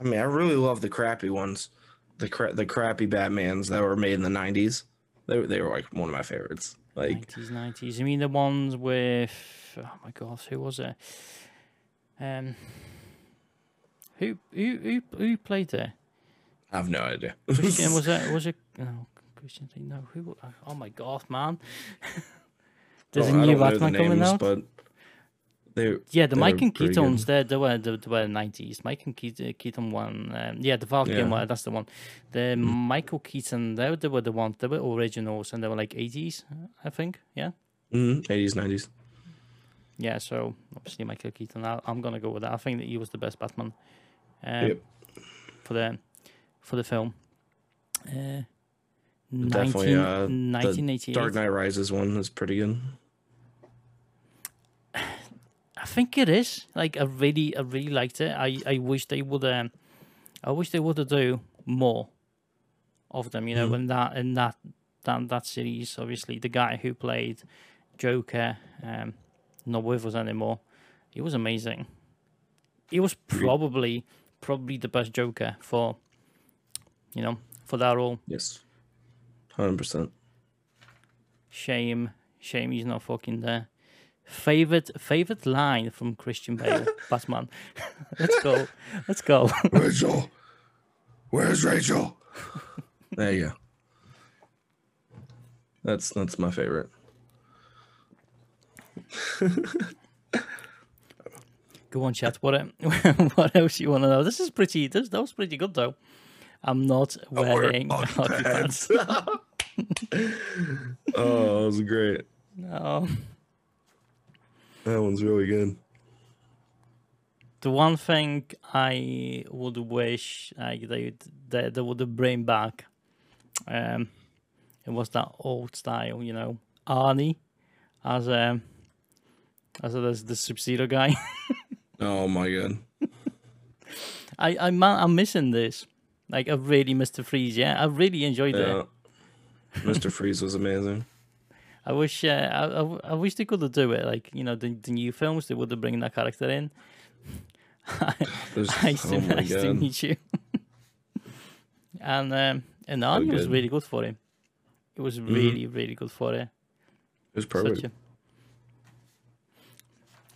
I mean, I really love the crappy ones, the cra- the crappy Batmans that were made in the '90s. They were, they were like one of my favorites. Like, Nineties, nineties. I mean the ones with oh my gosh, who was it? Um, who who who who played there? I have no idea. Christian was it? Was it? No, Christian. No, who? Oh my gosh, man! There's Oh, a new Batman coming names, out. but they Yeah, the Mike and good. there. They were they, they were nineties. Michael Keaton, Keaton one. Um, yeah, the Valkyrie Yeah. one. That's the one. The Michael Keaton. They, they were the ones. They were originals, and they were like eighties, I think. Yeah. mhm, 80s, 90s. Yeah. So obviously Michael Keaton. I, I'm gonna go with that. I think that he was the best Batman. Um, Yep. For the for the film. Uh, Definitely, 19, uh, the Dark Knight Rises one is pretty good. I think it is. Like I really, I really liked it. I, I wish they would. Um, I wish they would do more of them. You know, Mhm. in that in that that that series. Obviously, the guy who played Joker, um, not with us anymore. He was amazing. He was probably probably the best Joker for, you know, for that role. Yes, hundred percent. Shame, shame he's not fucking there. Favorite favorite line from Christian Bale, Batman. Let's go. Let's go. Rachel, where's Rachel? there you go. That's that's my favorite. Go on, chat. What what else you want to know? This is pretty. This that was pretty good though. I'm not oh, wearing hockey pants. oh, that was great. No. That one's really good. the one thing I would wish like they they, they would bring back, um, it was that old style, you know, Arnie as um as as the sub guy. Oh my god. I I'm I'm missing this. Like I really missed the freeze. Yeah, I really enjoyed Yeah. it. Mr. Freeze was amazing. I wish uh, I, I, I wish they could do it. Like you know the the new films they would have bring that character in. I still, oh I still need you. and um, and Arnie was really good for him. It was really really good for it. It was perfect. Such a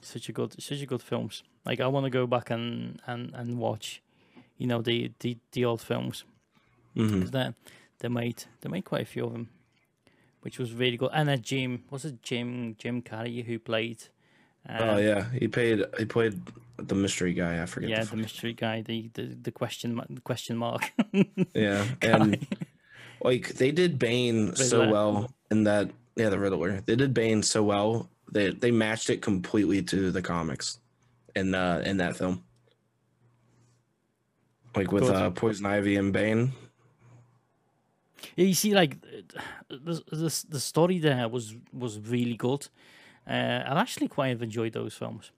such a good such a good films. Like I want to go back and and and watch, you know the the the old films hmm because they they made they made quite a few of them, which was really good. And then Jim was it Jim Jim Carrey who played. Um, Oh yeah, he played. He played the mystery guy. I forget. yeah, the the mystery guy, the the, the question the question mark. Yeah, and like they did Bane so well in that. Yeah, the Riddler. They did Bane so well. They they matched it completely to the comics, in uh in that film. Like with uh Poison Ivy and Bane. Yeah, you see, like the the, the story there was was really good. Uh, I've actually quite enjoyed those films.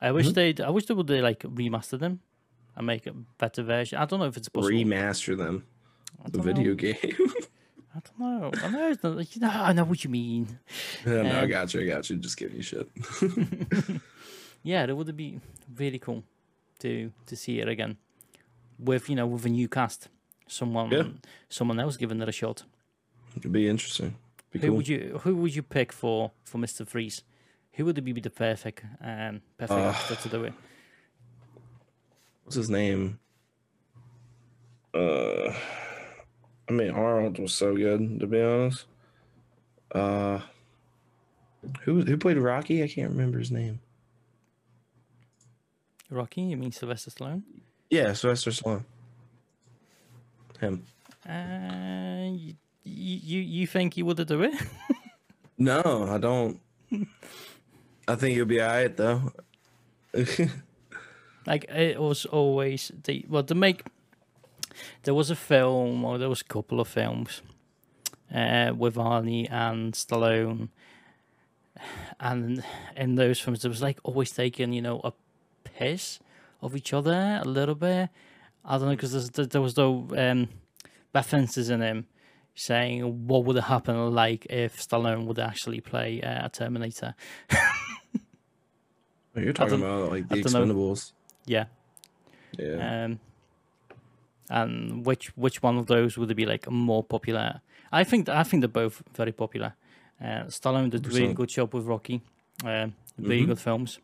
I wish Mm-hmm. they'd I wish they would they like remaster them and make a better version. I don't know if it's possible. Remaster them. The know. video game. I don't know. I know. It's not, you know. I know what you mean. no, no, I Um, got you. I got you. Just giving you shit. Yeah, it would be really cool to to see it again with you know with a new cast. Someone Yeah. someone else giving it a shot. It'd be interesting. Be Who cool. would you who would you pick for for Mister Freeze? Who would be the perfect um perfect Uh, actor to do it? What's his name? Uh, I mean Arnold was so good to be honest. Uh, who who played Rocky? I can't remember his name. Rocky? You mean Sylvester Stallone? Yeah, Sylvester Stallone. Him. Uh, you you, you think you would have do it? No, I don't. I think you'll be alright though. like it was always the well to make. There was a film, or there was a couple of films, uh, with Arnie and Stallone, and in those films, it was like always taking you know a piss of each other a little bit. I don't know because there was no um, references in him saying what would have happened like if Stallone would actually play uh, a Terminator. You're talking about like the. Expendables. Yeah. Yeah. Um, and which which one of those would be like more popular? I think I think they're both very popular. Uh, Stallone did a really 100%. good job with Rocky, um, really Mhm. good films.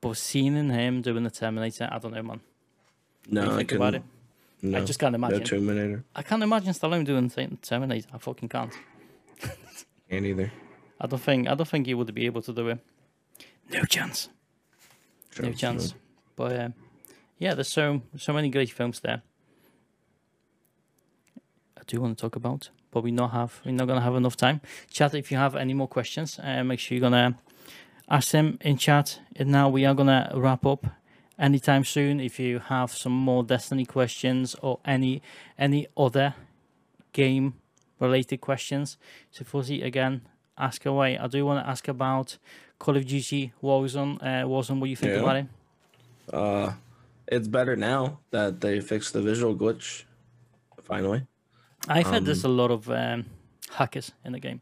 But seeing him doing the Terminator, I don't know, man. No, I think about it? No, I just can't no imagine. Terminator. I can't imagine Stallone doing Terminator. I fucking can't. Can't either. I don't think I don't think he would be able to do it. No chance. no chance. But uh, yeah, there's so so many great films there. I do want to talk about, but we not have we're not gonna have enough time. Chat, if you have any more questions, uh, make sure you're gonna ask them in chat. And now we are gonna wrap up anytime soon. If you have some more Destiny questions or any any other game related questions, so Fuzzy again, ask away. I do want to ask about Call of Duty Warzone. Uh, Warzone, what do you think Yeah. about it? Uh, it's better now that they fixed the visual glitch. Finally, I've heard there's a lot of um, hackers in the game.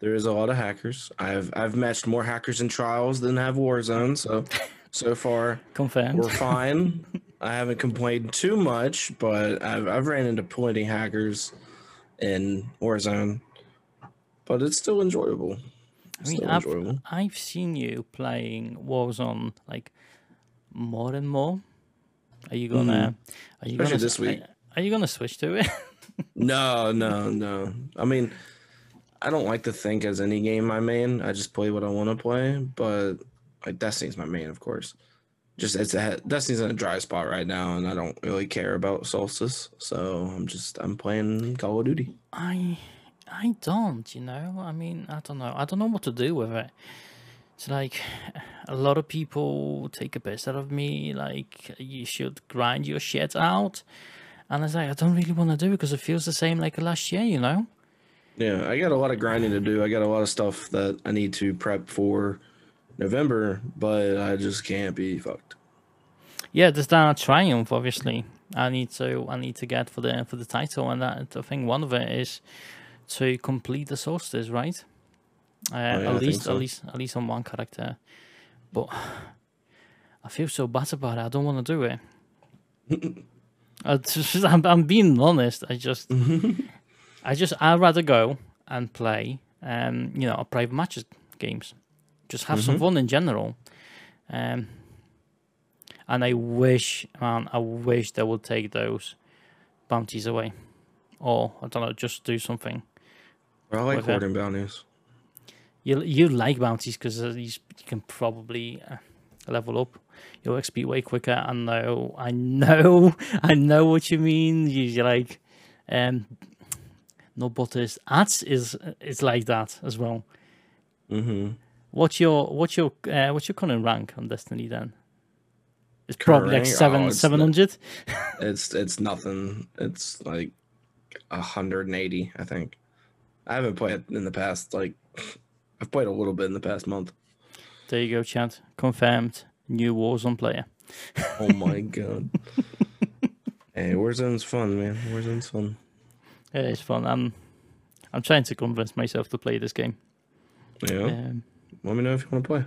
there is a lot of hackers. I've I've matched more hackers in trials than have Warzone. So so far Confirmed. we're fine. I haven't complained too much, but I've I've ran into plenty hackers in Warzone. But it's still enjoyable. I mean, Still I've, enjoyable. I've seen you playing Warzone like more and more. Are you gonna? Hmm. Are you. Especially gonna this week. Are, are you gonna switch to it? No, no, no. I mean, I don't like to think as any game my main. I just play what I want to play. But like Destiny's my main, of course. Just it's a Destiny's in a dry spot right now, and I don't really care about Solstice. So I'm just I'm playing Call of Duty. I I don't. You know. I mean, I don't know. I don't know what to do with it. it's like a lot of people take a piss out of me. Like you should grind your shit out, and it's like I don't really want to do it because it feels the same like last year. You know. Yeah, I got a lot of grinding to do. I got a lot of stuff that I need to prep for November, but I just can't be fucked. Yeah, there's that triumph. Obviously, I need to I need to get for the for the title, and that I think one of it is to complete the solstice, right? Uh, Oh, yeah, at least so. at least at least on one character, but I feel so bad about it. I don't want to do it. I just, I'm, I'm being honest. I just I just I'd rather go and play um you know private matches games, just have some Mhm. fun in general. Um, and I wish, man, I wish they would take those bounties away, or I don't know, just do something. I like hoarding bounties. You you like bounties because you, you can probably uh, level up your XP way quicker. I know, I know, I know what you mean. You, you're like, um, no butters. Ads is is like that as well. Mm-hmm. What's your what's your uh, what's your current rank on Destiny then? It's Current probably like rank? seven Oh, it's seven not- It's it's nothing. It's like 180, I think. I haven't played in the past like I've played a little bit in the past month. There you go, Chad. Confirmed. New Warzone player. Oh my god. hey, Warzone's fun, man. Warzone's fun. Yeah, it's fun. I'm I'm trying to convince myself to play this game. Yeah. Um, Let me know if you want to play.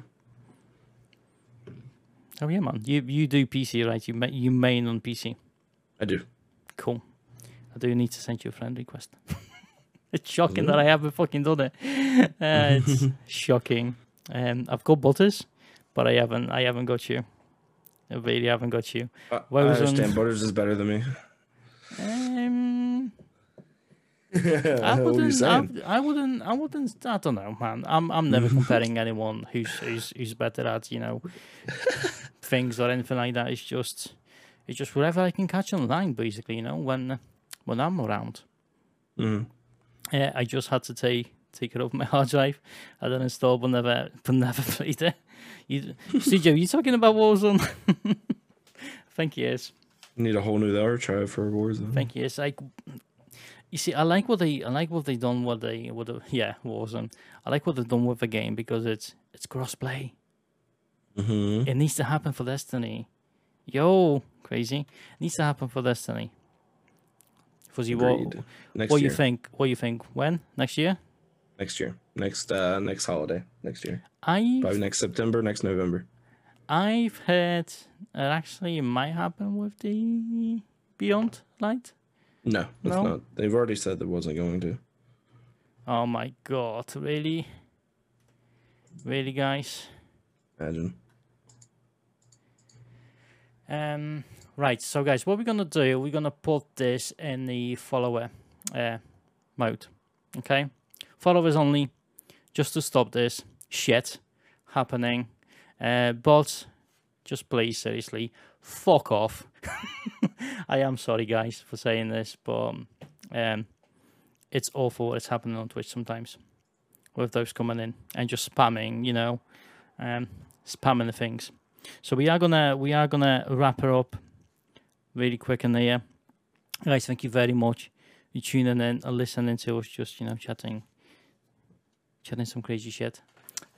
oh yeah, man. You you do PC right? You ma- you main on PC. I do. Cool. I do need to send you a friend request. it's shocking that I haven't fucking done it. Uh, it's shocking. Um, I've got butters, but I haven't. I haven't got you. I really haven't got you. I, I understand. Butters is better than me. Um, I what are you wouldn't. I. I wouldn't. I wouldn't. I don't know, man. I'm. I'm never comparing anyone who's who's who's better at you know things or anything like that. It's just, it's just whatever I can catch online, basically. You know, when when I'm around. Mm-hmm. Yeah, I just had to take take it off my hard drive. I then installed, but never, but never played it. You, CJ, you talking about Warzone? I think yes. Need a whole new archive for Warzone. I think yes. Like, you see, I like what they, I like what they done. What they, what the, yeah, Warzone. I like what they've done with the game because it's it's crossplay. Mm-hmm. It needs to happen for Destiny. Yo, crazy. It needs to happen for Destiny. Fuzzy, what, Next what year. you think? What you think? When next year? Next year. Next uh next holiday. Next year. I Probably next September, next November. I've heard it actually might happen with the Beyond Light. No, it's No? not. They've already said it wasn't going to. Oh my god, really? Really, guys? Imagine. Um, right, so guys, what we're gonna do, we're gonna put this in the follower uh, mode. Okay? Followers only, just to stop this shit happening. Uh, but just please, seriously, fuck off. I am sorry, guys, for saying this, but um, it's awful what's happening on Twitch sometimes with those coming in and just spamming, you know, um, spamming the things. So we are gonna we are gonna wrap her up really quick in there. Guys, thank you very much. You tuning in and listening to us just, you know, chatting chatting some crazy shit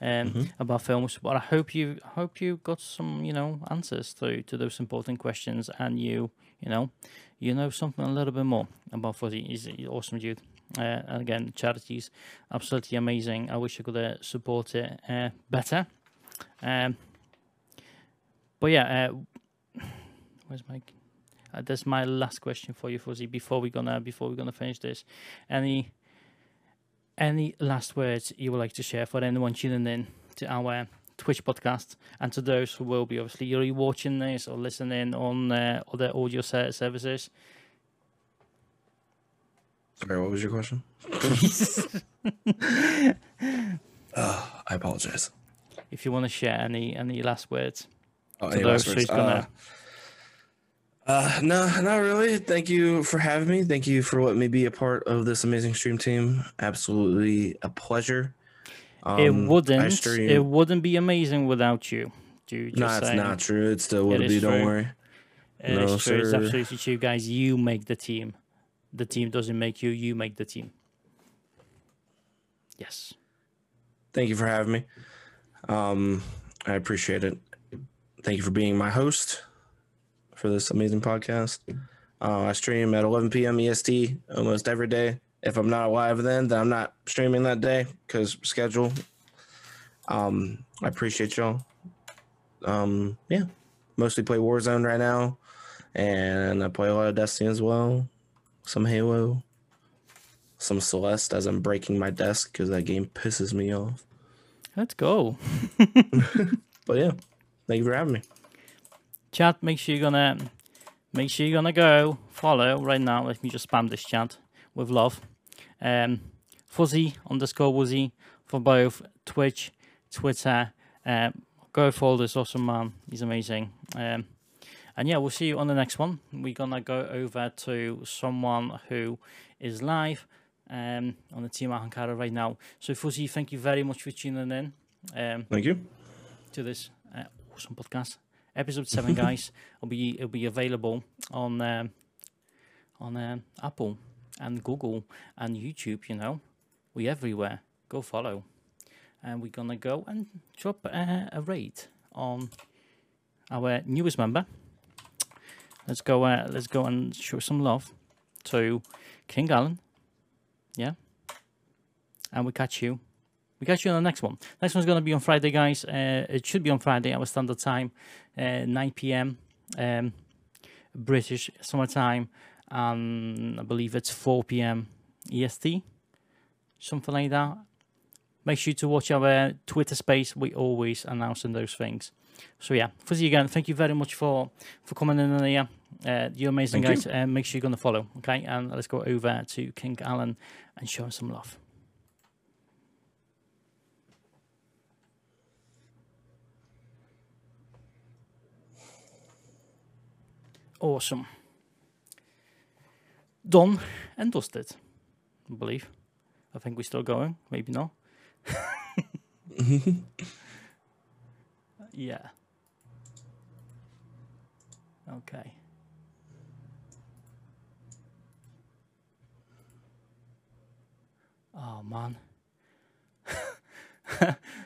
um Mhm. about films. But I hope you hope you got some, you know, answers to to those important questions and you, you know, you know something a little bit more about Fuzzy. He's an awesome dude. Uh, and again, charities absolutely amazing. I wish I could uh, support it uh, better. Um, but yeah, uh, where's my? Uh, that's my last question for you, Fuzzy. Before we gonna before we're gonna finish this, any any last words you would like to share for anyone tuning in to our Twitch podcast, and to those who will be obviously rewatching this or listening on uh, other audio ser- services? Sorry, what was your question? Uh, I apologize. if you want to share any any last words. Oh, To those words? who's gonna- Uh, uh, no, not really. Thank you for having me. Thank you for letting me be a part of this amazing stream team. Absolutely a pleasure. Um, it wouldn't. It wouldn't be amazing without you. Dude, no, it's saying. not true. It still would is be. Don't true. worry. It No, is true. It's absolutely true, guys. You make the team. The team doesn't make you. You make the team. Yes. Thank you for having me. Um, I appreciate it. Thank you for being my host for this amazing podcast. Uh, I stream at 11 p.m. EST almost every day. If I'm not live then, then I'm not streaming that day because schedule. Um, I appreciate y'all. Um, yeah, mostly play Warzone right now, and I play a lot of Destiny as well. Some Halo, some Celeste as I'm breaking my desk because that game pisses me off. Let's go. But yeah, thank you for having me. Chat, make sure you're gonna make sure you're gonna go follow right now. Let me just spam this chat with love. Um Fuzzy underscore Wuzzy for both Twitch, Twitter. Um go follow this awesome man. He's amazing. Um and yeah, we'll see you on the next one. We're gonna go over to someone who is live um on the team Ahamkara right now. So Fuzzy, thank you very much for tuning in. Um Thank you. to this uh, awesome podcast. Episode seven, guys, will be it'll be available on um, on um, Apple and Google and YouTube. You know, we everywhere. Go follow, and we're gonna go and drop uh, a rate on our newest member. Let's go. Uh, let's go and show some love to King Allen. Yeah, and we catch you we catch you on the next one. Next one's going to be on Friday, guys. Uh, it should be on Friday, our standard time, uh, 9 p.m. Um, British summertime, and I believe it's 4 p.m. EST, something like that. Make sure to watch our Twitter space. We always announcing those things. So yeah, Fuzzy again, thank you very much for for coming in here. Uh, you're amazing, Thank guys. Uh, make sure you're going to follow, okay? And let's go over to King Allen and show him some love. Awesome. Done and dusted, I believe. I think we're still going. Maybe not. yeah. Okay. Oh man.